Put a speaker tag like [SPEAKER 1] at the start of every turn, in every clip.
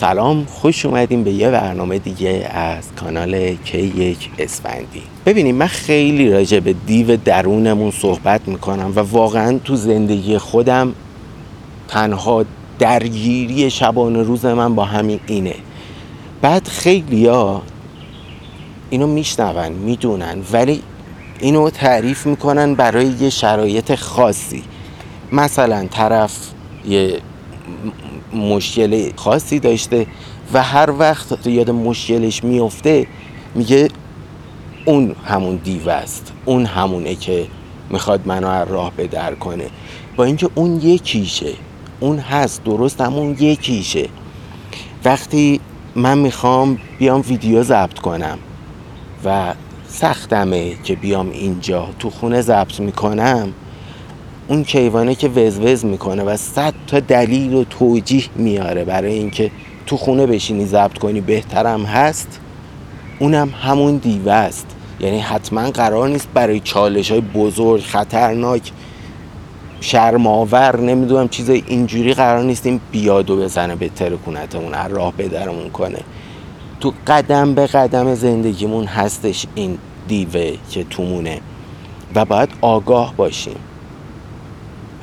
[SPEAKER 1] سلام خوش اومدیم به یه برنامه دیگه از کانال کی یک اسفندی. ببینیم من خیلی راجع به دیو درونمون صحبت می‌کنم و واقعا تو زندگی خودم تنها درگیری شبانه روز من با همین اینه. بعد خیلی ها اینو میشنون می‌دونن ولی اینو تعریف می‌کنن برای یه شرایط خاصی. مثلا طرف یه مشکل خاصی داشته و هر وقت یاد مشکلش میفته میگه اون همون دیو است. اون همونه که می‌خواد منو از راه بدر کنه. با اینکه اون یکیشه. اون هست. درست همون یکیشه. وقتی من می‌خوام بیام ویدیو ضبط کنم و سختمه که بیام اینجا تو خونه ضبط می‌کنم اون کیوانه که وزوز می‌کنه و صد تا دلیل و توجیه میاره برای اینکه تو خونه بشینی ضبط کنی بهترم هست. اونم همون دیوه است. یعنی حتما قرار نیست برای چالش های بزرگ خطرناک شرماور نمی‌دونم چیز اینجوری قرار نیستیم بیادو بزنه به ترکونتمون هر راه بدرمون کنه. تو قدم به قدم زندگیمون هستش این دیوه که تومونه. و باید آگاه باشیم.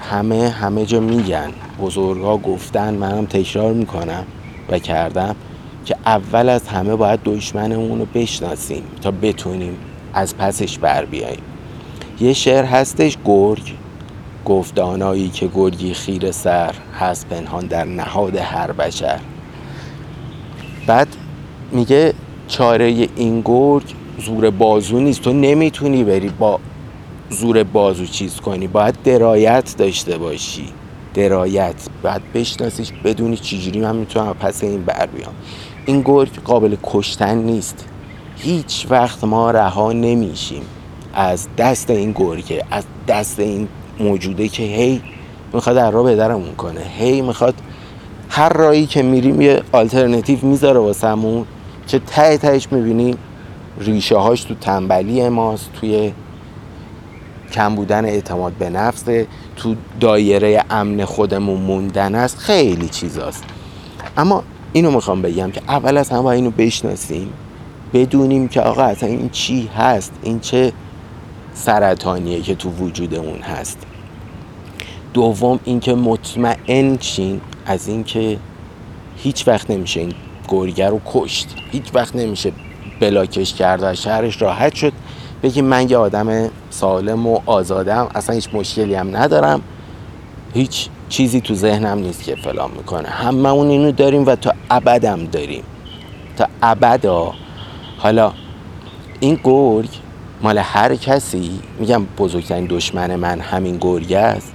[SPEAKER 1] همه همه جا میگن. بزرگا گفتن منم تکرار می‌کنم و کردم که اول از همه باید دشمنمون رو بشناسیم تا بتونیم از پسش بر بیاییم. یه شعر هستش گرگ. گفت دانایی که گرگی خیر سر هست پنهان در نهاد هر بشر. بعد میگه چاره این گرگ زور بازو نیست. تو نمی‌تونی بری با زور بازو چیز کنی باید درایت داشته باشی. درایت باید بشناسیش بدونی چجوری من می‌تونم پس این بر بیام. این گرگ قابل کشتن نیست. هیچ وقت ما رها نمیشیم. از دست این گرگه از دست این موجوده که هی می‌خواد در را بدرمون کنه. هی می‌خواد هر رایی که میریم یه آلترنتیو می‌ذاره واسمون که ته تهش می‌بینی ریشه هاش تو تنبلی ماست توی کم بودن اعتماد به نفس تو دایره امن خودمون موندن است خیلی چیزاست. اما اینو می‌خوام بگم که اول از همه اینو بشناسیم بدونیم که آقا اصلا این چی هست؟ این چه سرطانیه که تو وجودمون هست. دوم اینکه مطمئن چین از اینکه هیچ وقت نمیشه این گرگر رو کشت. هیچ وقت نمیشه بلاکش کرد و شهرش راحت شد. بگی من یه آدم سالم و آزادم اصلا هیچ مشکلی هم ندارم. هیچ چیزی تو ذهنم نیست که فلان می‌کنه. هممون اینو داریم و تا ابدم داریم. تا ابدا. حالا این گرگ مال هر کسی میگم بزرگترین دشمن من همین گرگ است.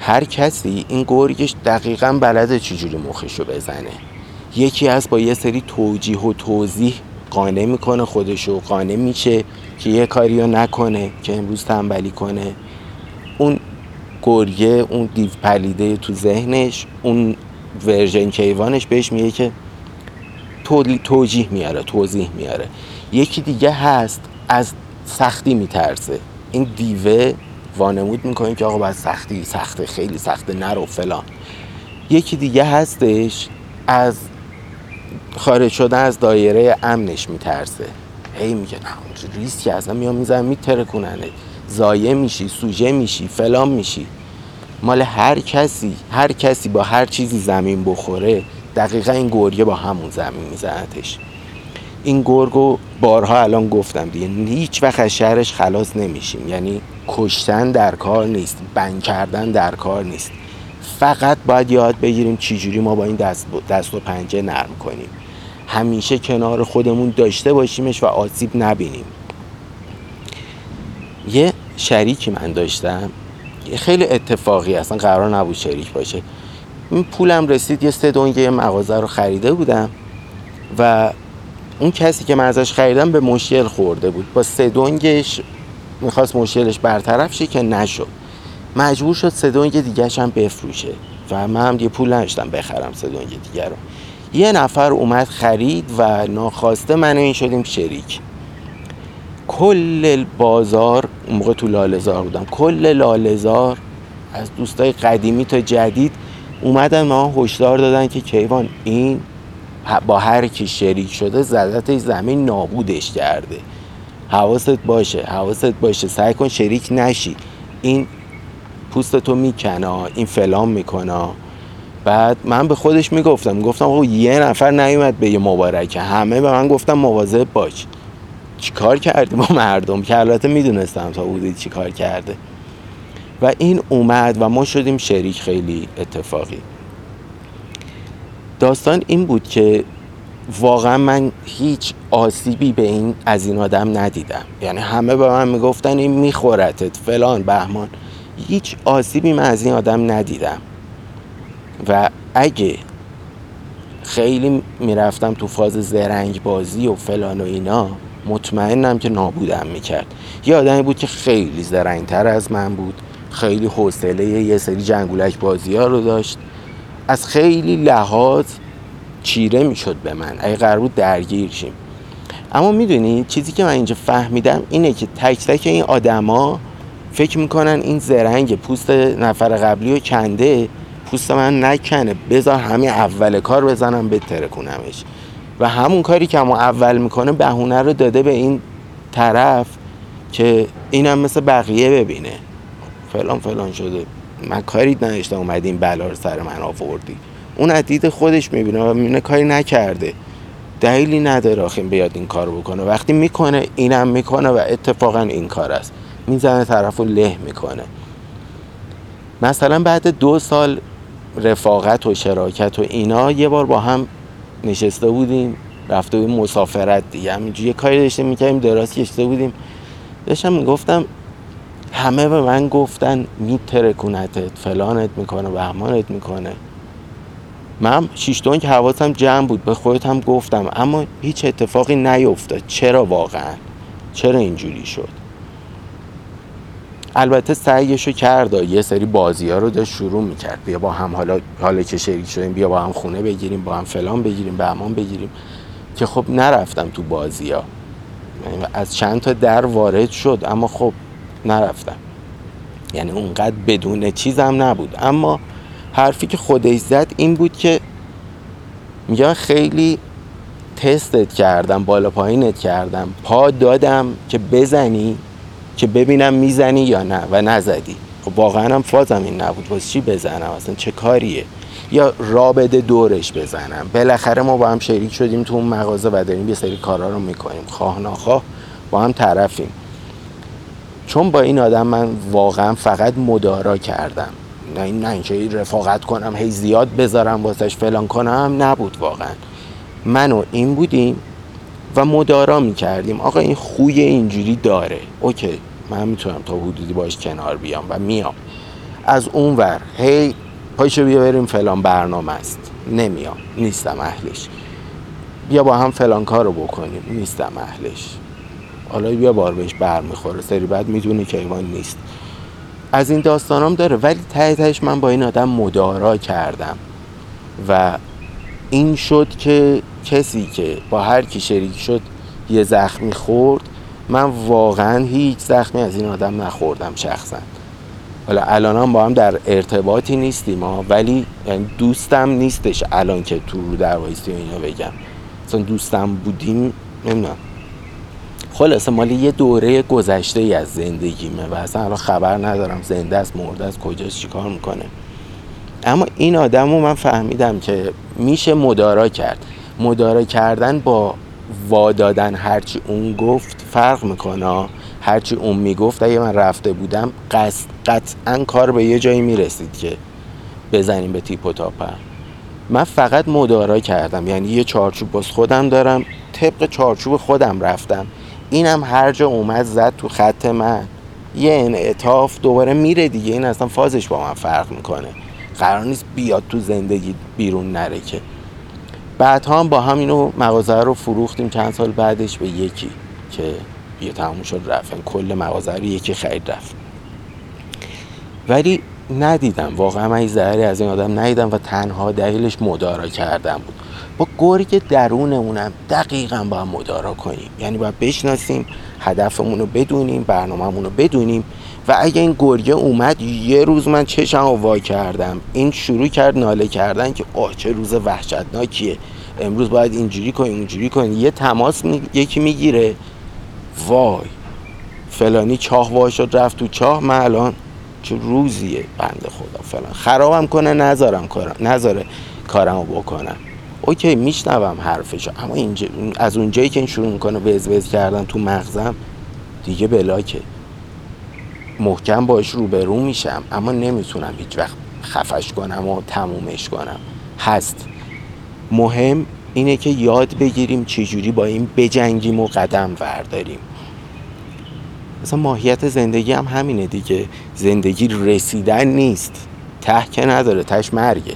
[SPEAKER 1] هر کسی این گرگش دقیقا بلده چجوری مخشو بزنه. یکی از با یه سری توجیه و توضیح قانع می‌کنه خودشو قانع میشه. که یه کاری رو نکنه که امروز تنبلی کنه. اون گریه اون دیو پلیده تو ذهنش اون ورژن کیوانش بهش میگه که توجیه میاره توضیح میاره. یکی دیگه هست از سختی میترسه. این دیوه وانمود می‌کنه که آقا باید سختی سخته خیلی سخته نرو فلان. یکی دیگه هستش از خارج شده از دایره امنش میترسه. هی میگه نه ریسکی اصلا میام می‌زنم میترکوننه. زایه میشی سوژه میشی فلان میشی. مال هر کسی هر کسی با هر چیزی زمین بخوره دقیقا این گرگه با همون زمین میزنتش. این گرگو بارها الان گفتم دیگه هیچ وقت از شهرش خلاص نمیشیم. یعنی کشتن در کار نیست بند کردن در کار نیست. فقط باید یاد بگیریم چجوری ما با این دست, دست و پنجه نرم کنیم. همیشه کنار خودمون داشته باشیمش و آسیب نبینیم. یه شریکی من داشتم. خیلی اتفاقی اصلا قرار نبود شریک باشه. این پولم رسید یه سه مغازه رو خریده بودم و اون کسی که من ازش خریدم به مشکل خورده بود. با سه دونگش می‌خواست مشکلش برطرف شه که نشد. مجبور شد سه دیگه هم بفروشه و من هم یه پول نداشتم بخرم سه دونگ دیگه رو. یه نفر اومد خرید و ناخواسته من این شدیم شریک. کل بازار اون موقع تو لالزار بودم کل لالزار از دوستای قدیمی تا جدید اومدن ما هشدار دادن که کیوان این با هر کی شریک شده زدتش زمین نابودش کرده. حواست باشه حواست باشه. سعی کن شریک نشی. این پوست تو می‌کنه این فلان می‌کنه بعد من به خودش می‌گفتم گفتم آقا یه نفر نیومد به یه مبارکه همه به من گفتم مواظب باش. چیکار کردی؟ با مردم که البته می‌دونستم تا بودی چیکار کرده. و این اومد و ما شدیم شریک خیلی اتفاقی. داستان این بود که واقعا من هیچ آسیبی به این از این آدم ندیدم. یعنی همه به من می‌گفتن این میخورتت فلان بهمان. هیچ آسیبی من از این آدم ندیدم. و اگه خیلی می‌رفتم تو فاز زرنگ بازی و فلان و اینا مطمئنم که نابودم می‌کرد. یه آدمی بود که خیلی زرنگتر از من بود خیلی حوصله یه سری جنگولک بازی ها رو داشت. از خیلی لحاظ چیره می‌شد به من. اگه قرار بود درگیر شیم. اما می‌دونی چیزی که من اینجا فهمیدم اینه که تک تک این آدما فکر می‌کنن این زرنگ پوست نفر قبلی و کنده پوست من نکنه. بذار همین اول کار بزنم کنمش و همون کاری که ما اول می‌کنه بهونه رو داده به این طرف که اینم مثل بقیه ببینه. فلان فلان شده. من کاری نداشتم اومدی این بلا رو سر من آوردی. اون عدید خودش می‌بینه و می‌بینه کاری نکرده. دلیلی نداره آخه بیاد این کار بکنه. وقتی می‌کنه اینم می‌کنه و اتفاقا این کار است. می‌زنه طرف رو له می‌کنه. مثلا بعد دو سال رفاقت و شراکت و اینا یه بار با هم نشسته بودیم رفته بودیم مسافرت دیگه. همینجوری یه کاری داشتیم می‌کردیم دراز کشته بودیم. داشتم می‌گفتم همه به من گفتن میترکونتت فلانت می‌کنه بهمانت می‌کنه. من شیشتون که حواسم جمع بود به خودت هم گفتم. اما هیچ اتفاقی نیفتاد. چرا واقعا؟ چرا اینجوری شد؟ البته سعیشو کرد یه سری بازی ها رو داشت شروع می‌کرد. بیا با هم حالا حالا که شریک شدیم بیا با هم خونه بگیریم با هم فلان بگیریم بهمان بگیریم. که خب نرفتم تو بازی ها یعنی از چند تا در وارد شد اما خب نرفتم. یعنی اونقدر بدون چیزم نبود. اما حرفی که خودش زد این بود که میگم خیلی تستت کردم بالا پایینت کردم. پا دادم که بزنی. که ببینم می‌زنی یا نه و نزدی. خب واقعا هم فازم این نبود. واسه چی بزنم؟ اصلا چه کاریه؟ یا رابطه دورش بزنم. بالاخره ما با هم شریک شدیم تو اون مغازه و داریم یه سری کارا رو می‌کنیم. خواه ناخواه با هم طرفیم. چون با این آدم من واقعا فقط مدارا کردم. نه این نه رفاقت کنم هی زیاد بذارم واسش فلان کنم نبود واقعا. من و این بودیم و مدارا می‌کردیم. آقا این خوی اینجوری داره. اوکی. من می‌تونم تا حدودی باش کنار بیام و میام. از اون ور هی پایشو بیا بریم فلان برنامه است. نمیام. نیستم اهلش. بیا با هم فلان کار رو بکنیم. نیستم اهلش. حالا بیا بار بهش بر می‌خوره سری بعد می‌دونه که ایمان نیست. از این داستانام داره. ولی ته تهش من با این آدم مدارا کردم. و این شد که کسی که با هر کی شریک شد یه زخمی خورد. من واقعا هیچ زخمی از این آدم نخوردم شخصا. حالا الان هم با هم در ارتباطی نیستیم ها ولی یعنی دوستم نیستش الان که تو رو در وایستی اینا بگم. مثلا دوستم بودیم نمی‌دونم. خلاصه مالی یه دوره گذشته ای از زندگیمه و اصلا الان خبر ندارم زنده است مرده است کجاست چیکار می‌کنه. اما این آدم رو من فهمیدم که میشه مدارا کرد. مدارا کردن با وادادن هرچی اون گفت فرق می‌کنه. هرچی اون می‌گفت اگه من رفته بودم قطعا کار به یه جایی می‌رسید که بزنیم به تیپ و تاپر من فقط مدارا کردم. یعنی یه چارچوب باز خودم دارم طبق چارچوب خودم رفتم. اینم هر جا اومد زد تو خط من. یه انعطاف دوباره میره دیگه. این اصلا فازش با من فرق می‌کنه. قرار نیست بیاد تو زندگی بیرون نره که. بعد هم با هم اینو مغازه رو فروختیم. چند سال بعدش به یکی که یه تموم شد رفت. کل مغازه رو یکی خرید رفت. ولی ندیدم. واقعا من ضرری از این آدم ندیدم و تنها دلیلش مدارا کردن بود. با گرگ درونمونم دقیقا با مدارا کنیم. یعنی باید بشناسیم هدفمون رو بدونیم برنامهمون رو بدونیم. و اگه این گرگه اومد یه روز من چشم رو وا کردم. این شروع کرد ناله کردن که آه چه روز وحشتناکیه. امروز باید اینجوری کنی اونجوری کنی. یه تماس می... یکی می‌گیره. وای فلانی چاه وا شد رفت تو چاه من الان چه روزیه. بنده خدا فلان. خرابم کنه نذارم کارم نذاره کارمو بکنم. اوکی میشنوم حرفشو. اما اینجا از اونجایی که این شروع می‌کنه وز وز کردن تو مغزم دیگه بلاکه. محکم باش روبرو میشم اما نمی‌تونم هیچ وقت خفش کنم و تمومش کنم. هست. مهم اینه که یاد بگیریم چجوری با این بجنگیم و قدم ورداریم مثلا ماهیت زندگی هم همینه دیگه. زندگی رسیدن نیست. ته که نداره تش مرگه.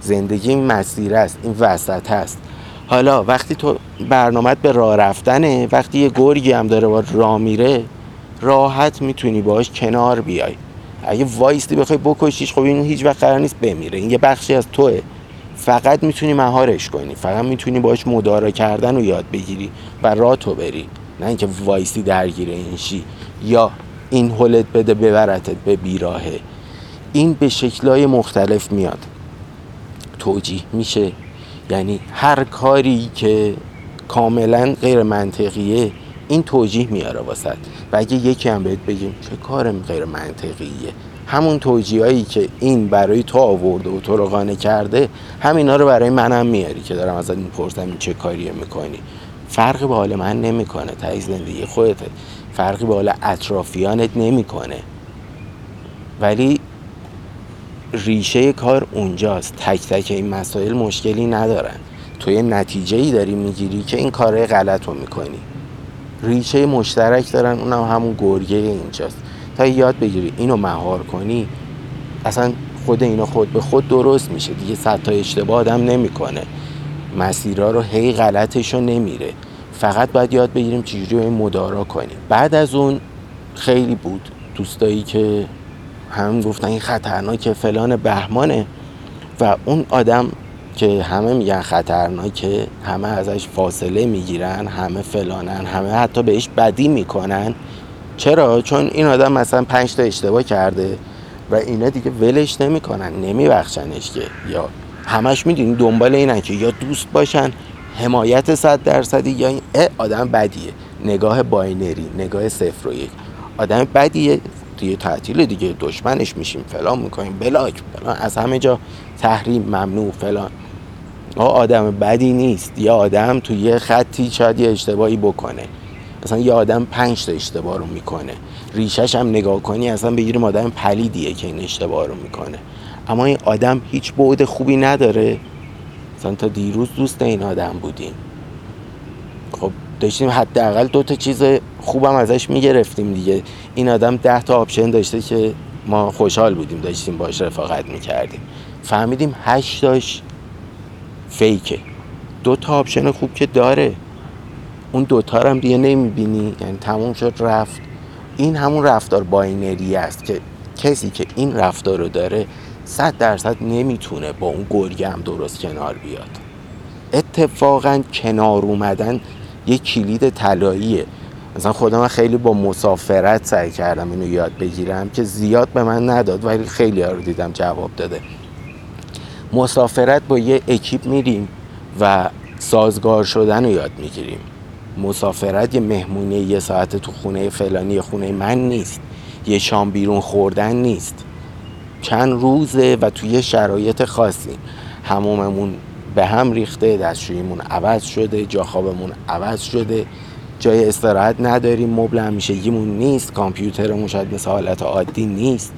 [SPEAKER 1] زندگی این مسیر است این وسط هست حالا وقتی تو برنامه به راه رفتنه وقتی یه گرگی هم داره با راه میره راحت می‌تونی باش کنار بیای. اگه وایستی بخوای بکشیش خب این هیچ وقت قرار نیست بمیره. این یه بخشی از توه. فقط می‌تونی مهارش کنی. فقط می‌تونی باش مدارا کردن و یاد بگیری و راه تو بری. نه اینکه وایسی درگیر این شی یا این هلت بده ببرتت به بیراهه. این به شکلهای مختلف میاد. توجیه میشه. یعنی هر کاری که کاملا غیر منطقیه این توجیه میاره واسط و اگه یکی هم بهت بگیم چه کار غیر منطقیه. همون توجیهایی که این برای تو آورده و تو رو قانع کرده همینا رو برای منم میاری که دارم ازت می‌پرسم این چه کاریه می‌کنی. فرقی به حال من نمی‌کنه تای زندگی خودته. فرقی به حال اطرافیانت نمی‌کنه. ولی ریشه کار اونجاست. تک تک این مسائل مشکلی ندارن. تو یه نتیجه ای داری می‌گیری که این کاره غلط رو می‌کنی. ریشه مشترک دارن اونم همون گرگه اینجاست. تا یاد بگیری اینو مهار کنی اصلا خود اینو خود به خود درست میشه. دیگه صد تا اشتباه آدم نمی‌کنه. مسیرها رو هی غلطش رو نمیره. فقط باید یاد بگیریم چجوری این مدارا کنیم. بعد از اون خیلی بود. دوستایی که هم گفتن این خطرناکه فلان بهمانه. و اون آدم که همه میگن خطرناکه همه ازش فاصله می‌گیرن همه فلانن همه حتی بهش بدی می‌کنن. چرا؟ چون این آدم مثلا پنج تا اشتباه کرده و اینا دیگه ولش نمی‌کنن نمیبخشنش که. یا همش می‌دونی دنبال اینن که یا دوست باشن حمایت صد درصدی یا این آدم بدیه. نگاه binary نگاه صفر و یک. آدم بدیه دیگه تعطیل دیگه دشمنش میشیم فلان می‌کنیم block فلان از همه جا تحریم ممنوع فلان. آدم بدی نیست. یه آدم تو یه خطی شاید یه اشتباهی بکنه. مثلا یه آدم پنج تا اشتباه رو می‌کنه. ریشش هم نگاه کنی اصلا بگیریم آدم پلیدیه که این اشتباه رو می‌کنه. اما این آدم هیچ بعد خوبی نداره. مثلا تا دیروز دوست این آدم بودیم. خب داشتیم حداقل دو تا چیز خوبم ازش می‌گرفتیم دیگه. این آدم ده تا option داشته که ما خوشحال بودیم داشتیم باش رفاقت می‌کردیم. فهمیدیم هشتاش fake ه. دو تا option خوب که داره. اون دوتا هم دیگه نمی‌بینی. یعنی تموم شد رفت. این همون رفتار binary است که کسی که این رفتار رو داره صد درصد نمی‌تونه با اون گرگه هم درست کنار بیاد. اتفاقا کنار اومدن یه کلید طلاییه. مثلا خودم خیلی با مسافرت سعی کردم اینو یاد بگیرم که زیاد به من نداد ولی خیلی ها رو دیدم جواب داده. مسافرت با یه اکیپ میریم و سازگار شدن رو یاد می‌گیریم. مسافرت یه مهمونی یه ساعت تو خونه فلانی خونه من نیست. یه شام بیرون خوردن نیست. چند روزه و توی شرایط خاصی. هموممون به هم ریخته دستشویمون عوض شده جا خوابمون عوض شده. جای استراحت نداریم مبل همیشگیمون نیست کامپیوترمون شاید مثل حالت عادی نیست.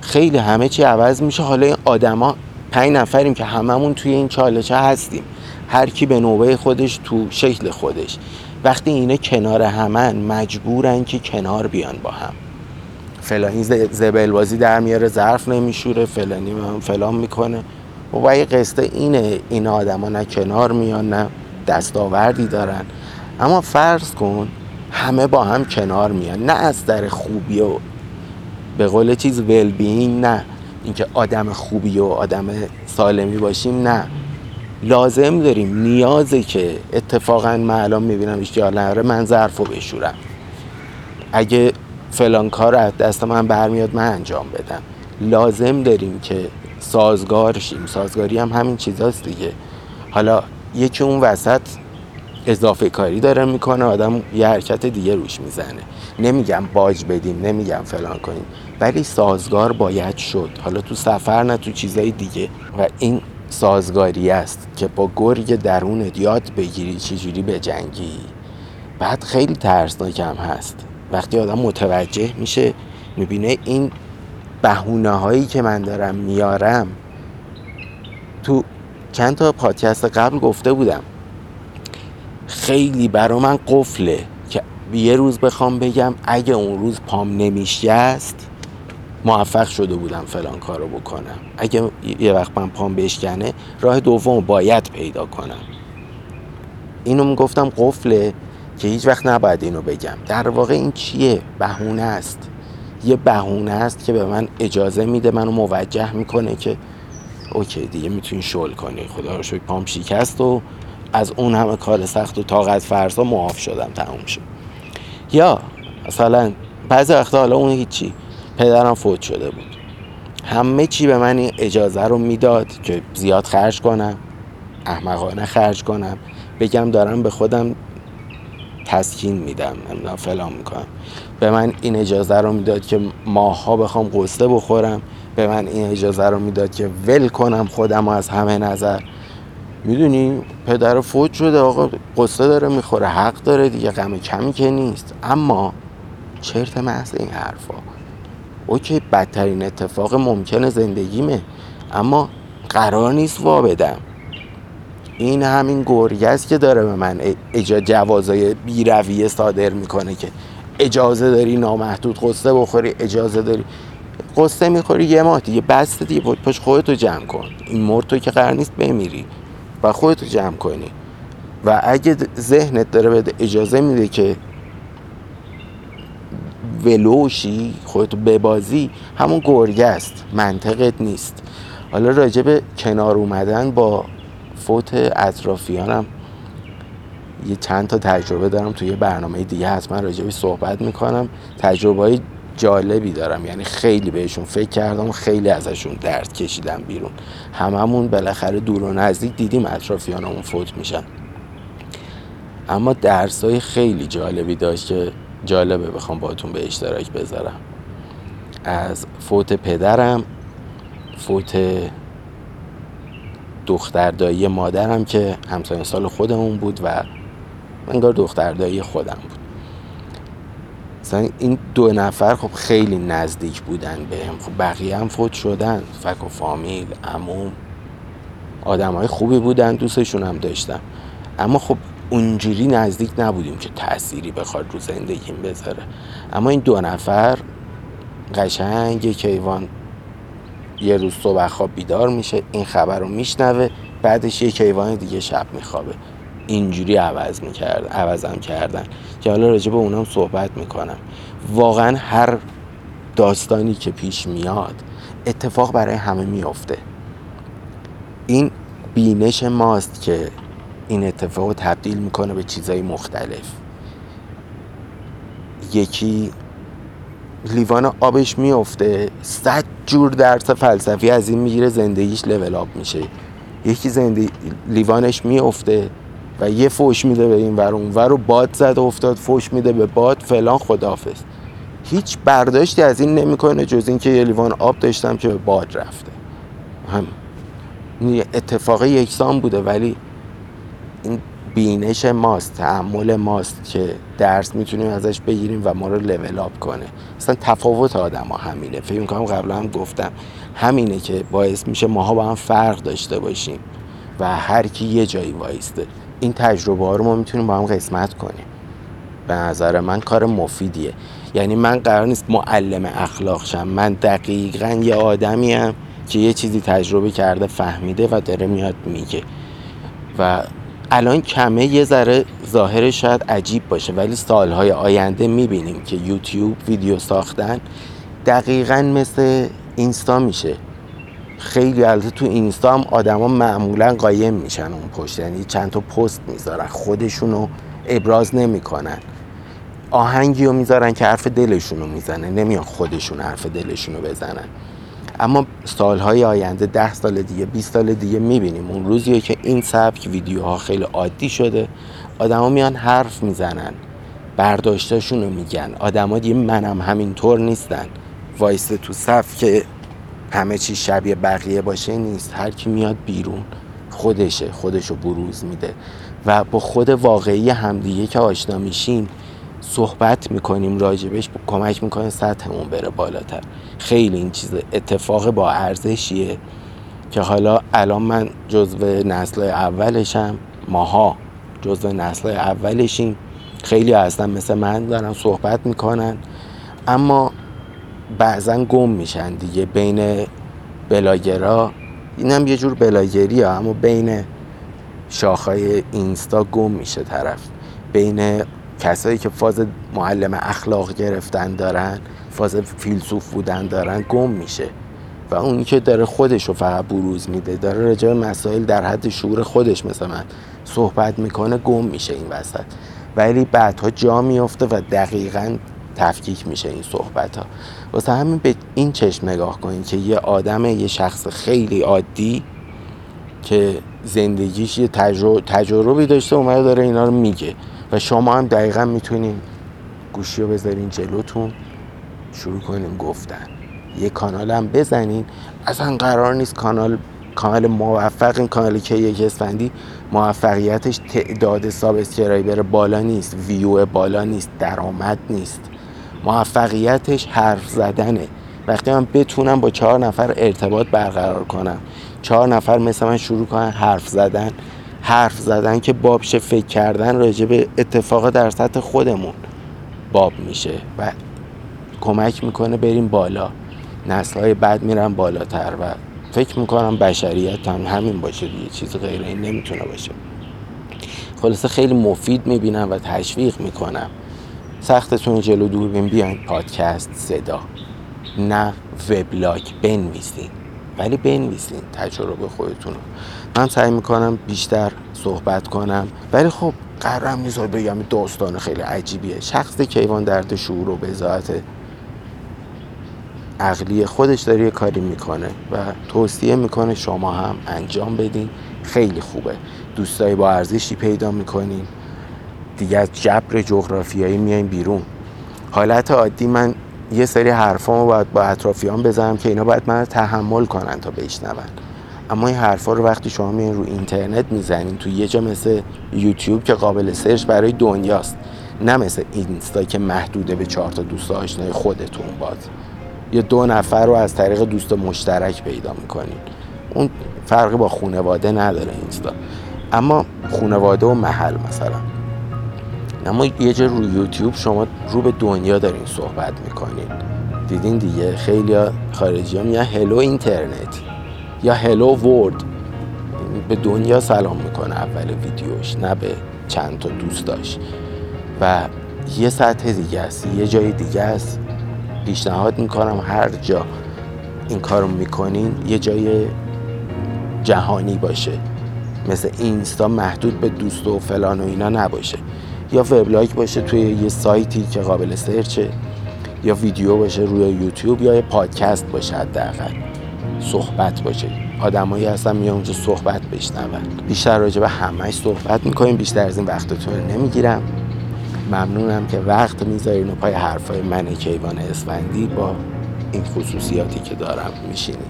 [SPEAKER 1] خیلی همه چی عوض میشه. حالا این آدما پنج نفریم که هممون توی این چالچه هستیم. هر کی به نوبه خودش تو شکل خودش. وقتی اینا کنار همن مجبورن که کنار بیان با هم. فلانی زبل بازی در میاره ظرف نمیشوره فلانی فلان می‌کنه. و یه قصه اینه. این آدما نه کنار میان نه دستاوردی دارن. اما فرض کن همه با هم کنار میان. نه از در خوبی و به قول چیز ولبین نه. اینکه آدم خوبی و آدم سالمی باشیم نه. لازم داریم. نیازه که اتفاقا من الان می‌بینم اشتیال من ظرف رو بشورم. اگه فلان کار از دست من برمیاد من انجام بدم. لازم داریم که سازگار شیم. سازگاری هم همین چیزاست دیگه. حالا یکی اون وسط اضافه کاری داره می‌کنه آدم یه حرکت دیگه روش می‌زنه. نمیگم باج بدیم نمیگم فلان کنیم. ولی سازگار باید شد. حالا تو سفر نه تو چیزای دیگه. و این سازگاری است که با گرگ درونت یاد بگیری چجوری به جنگی. بعد خیلی ترسناکم هست. وقتی آدم متوجه میشه می‌بینه این بهونه هایی که من دارم میارم. تو چند تا پادکست قبل گفته بودم. خیلی برا من قفله که یه روز بخوام بگم اگه اون روز پام نمیشست موفق شده بودم فلان کارو بکنم. اگه یه وقت من پام بشکنه راه دوم باید پیدا کنم. اینو می‌گفتم قفله که هیچ وقت نباید اینو بگم. در واقع این چیه؟ بهونه است. یه بهونه است که به من اجازه میده منو موجه می‌کنه که اوکی دیگه می‌تونی شل کنی. خدا رو شکر پام شکست و از اون همه کار سخت و طاقت فرسا معاف شدم. تموم شد. یا مثلا بعضی وقتا حالا اون هیچی. پدرم فوت شده بود. همه چی به من این اجازه رو می‌داد که زیاد خرج کنم احمقانه خرج کنم. بگم دارم به خودم تسکین میدم نمی‌دونم فلان می‌کنم. به من این اجازه رو می‌داد که ماها بخوام قصه بخورم. به من این اجازه رو می‌داد که ول کنم خودم از همه نظر. می‌دونی؟ پدر فوت شده آقا قصه داره می‌خوره حق داره دیگه غم کمی که نیست. اما چرت محض این حرفا. اوکی بدترین اتفاق ممکن زندگیمه اما قرار نیست وا بدم. این همین گرگه است که داره به من. اجا جوازای بیرویه صادر می‌کنه که اجازه داری نامحدود قصه بخوری اجازه داری. قصه می‌خوری یه ماه دیگه بسته دیگه پاش خودتو جمع کن. این مرد تو که قرار نیست بمیری و خودتو جمع کنی. و اگه ذهنت داره به اجازه میده که ولوشی خودتو ببازی همون گرگه است. منطقت نیست. حالا راجع به کنار اومدن با فوت اطرافیانم یه چند تا تجربه دارم توی برنامه دیگه حتما راجع به صحبت می‌کنم. تجربه های جالبی دارم. یعنی خیلی بهشون فکر کردم و خیلی ازشون درد کشیدم بیرون. هممون بالاخره دور و نزدیک دیدیم اطرافیانمون فوت میشن. اما درس های خیلی جالبی داشت که جالبه بخوام باتون به اشتراک بذارم. از فوت پدرم فوت دختردایی مادرم که همسایه سال خودمون بود و انگار دختردایی خودم بود. مثلا این دو نفر خب خیلی نزدیک بودن به هم. خب بقیه هم فوت شدن. فک و فامیل عموم. آدم های خوبی بودن دوستشون هم داشتم اما خب اونجوری نزدیک نبودیم که تأثیری بخواد رو زندگیم بذاره. اما این دو نفر قشنگ کیوان یه روز صبح خواب بیدار میشه این خبر رو میشنوه بعدش یه کیوان دیگه شب میخوابه. اینجوری عوض می‌کرد عوضم کردن. که حالا راجع به اونم صحبت می‌کنم. واقعا هر داستانی که پیش میاد اتفاق برای همه میافته این بینش ماست که این اتفاق رو تبدیل می‌کنه به چیزهای مختلف. یکی لیوان آبش میفته صد جور درس فلسفی از این می‌گیره زندگیش لول آپ میشه. یکی زندگی لیوانش میفته و یه فوش میده به این ور اون ور و باد زد افتاد فوش میده به باد فلان خدافز هیچ برداشتی از این نمی‌کنه جز اینکه یه لیوان آب داشتم که به باد رفته. هم اتفاق یکسان بوده ولی این بینش ماست تحمل ماست که درس می‌تونیم ازش بگیریم و ما رو لول آپ کنه. اصلا تفاوت آدم ها همینه. فکر می‌کنم قبلا هم گفتم. همینه که باعث میشه ماها با هم فرق داشته باشیم و هر کی یه جایی وایسته. این تجربه ها رو ما می‌تونیم با هم قسمت کنیم. به نظر من کار مفیدیه. یعنی من قرار نیست معلم اخلاق شم. من دقیقا یه آدمیم که یه چیزی تجربه کرده فهمیده و داره میاد میگه. و الان کمه یه ذره ظاهر شاید عجیب باشه ولی سالهای آینده می‌بینیم که یوتیوب ویدیو ساختن دقیقا مثل اینستا میشه. خیلی البته تو اینستا هم آدما معمولا قایم میشن اون پشت یعنی چند تا پست می‌ذارن خودشونو ابراز نمی‌کنن. آهنگی رو می‌ذارن که حرف دلشونو می‌زنه نمیان خودشون حرف دلشونو بزنن. اما سالهای آینده ده سال دیگه 20 سال دیگه می‌بینیم. اون روزیه که این سبک ویدیوها خیلی عادی شده. آدما میان حرف می‌زنن برداشتاشون رو میگن. آدما دیگه منم همینطور نیستن. وایسته تو صف که همه چی شبیه بقیه باشه نیست. هر کی میاد بیرون خودشه خودشو بروز میده. و با خود واقعی همدیگه که آشنا میشیم صحبت می‌کنیم راجبش کمک می‌کنه سطحمون بره بالاتر. خیلی این چیز اتفاق با ارزشیه که حالا الان من جزو نسل اولشم ماها جزو نسل اولشیم. خیلی هستن مثل من دارن صحبت می‌کنن. اما بعضا گم میشن دیگه بین بلاگرا. اینم یه جور بلاگری ها اما بین شاخهای اینستا گم میشه طرف. بین کسایی که فاز معلم اخلاق گرفتن دارن فاز فیلسوف بودن دارن گم میشه. و اونی که داره خودش رو فقط بروز میده داره راجع مسائل در حد شعور خودش مثل من صحبت می‌کنه گم میشه این وسط. ولی بعدها جا میفته و دقیقا تفکیک میشه این صحبت ها واسه همین به این چشم نگاه کنید که یه آدم یه شخص خیلی عادی که زندگیش یه تجربی داشته اومده داره اینا رو میگه. و شما هم دقیقا می‌تونین گوشی رو بذارین جلوتون شروع کنیم گفتن. یه کانال هم بزنین. اصلا قرار نیست کانال کانال موفق این کانالی که یک اسفندی موفقیتش تعداد subscriber بالا نیست ویو بالا نیست درآمد نیست. موفقیتش حرف زدنه. وقتی من بتونم با چهار نفر ارتباط برقرار کنم چهار نفر مثل من شروع کنن حرف زدن حرف زدن که بابش فکر کردن راجع به اتفاق در سطح خودمون باب میشه و کمک می‌کنه بریم بالا. نسل های بعد میرن بالاتر و فکر می‌کنم بشریت هم همین باشه دیگه چیز غیر این نمی‌تونه باشه. خلاصه خیلی مفید می‌بینم و تشویق می‌کنم. سختتون جلو دوربین بیاین. پادکست صدا نه وبلاگ. بنویسین. ولی بنویسین تجربه خودتون من سعی می‌کنم بیشتر صحبت کنم. ولی خب قرارم نیست بگم داستان خیلی عجیبیه. شخص کیوان درد شعور و بذات عقلی خودش داره یه کاری می‌کنه و توصیه می‌کنه شما هم انجام بدین. خیلی خوبه. دوستایی با ارزشی پیدا می‌کنین. دیگه از جبر جغرافیایی میایم بیرون. حالت عادی من یه سری حرفامو باید با اطرافیان بزنم که اینا باید من تحمل کنن تا بشنون. اما این حرفا رو وقتی شما میان رو اینترنت می‌زنین تو یه جا مثل یوتیوب که قابل سرچ برای دنیاست نه مثل اینستا که محدوده به چهار تا دوست آشنای خودتون باز یا دو نفر رو از طریق دوست مشترک پیدا می‌کنین اون فرقی با خونواده نداره اینستا. اما خونواده و محل مثلا. اما یه جا روی یوتیوب شما رو به دنیا دارین صحبت می‌کنین. دیدین دیگه خیلی خارجی هم یا هلو اینترنت یا هلو ورد به دنیا سلام می‌کنه اول ویدیوش نه به چند تا دوستاش و یه سطح دیگه است یه جای دیگه است. پیشنهاد می‌کنم هر جا این کارو می‌کنین یه جای جهانی باشه. مثل اینستا محدود به دوست و فلان و اینا نباشه. یا وبلاگ باشه توی یه سایتی که قابل سرچه یا ویدیو باشه روی یوتیوب یا یه پادکست باشه حداقل. صحبت باشه. آدمایی هستن میان اونجا صحبت بشنون. بیشتر راجع به همش صحبت می‌کنیم بیشتر از این وقتتون رو نمی‌گیرم. ممنونم که وقت می‌ذارین و پای حرفای من کیوان اسفندی با این خصوصیاتی که دارم میشینین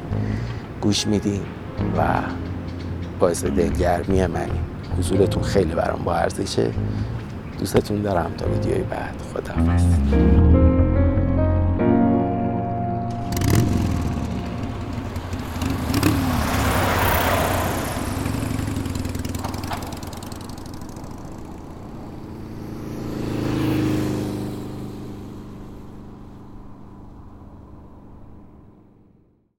[SPEAKER 1] گوش میدین و باعث دلگرمی منی. حضورتون خیلی برام با ارزشه. دوستتون دارم تا ویدیوی بعد. خداحافظ.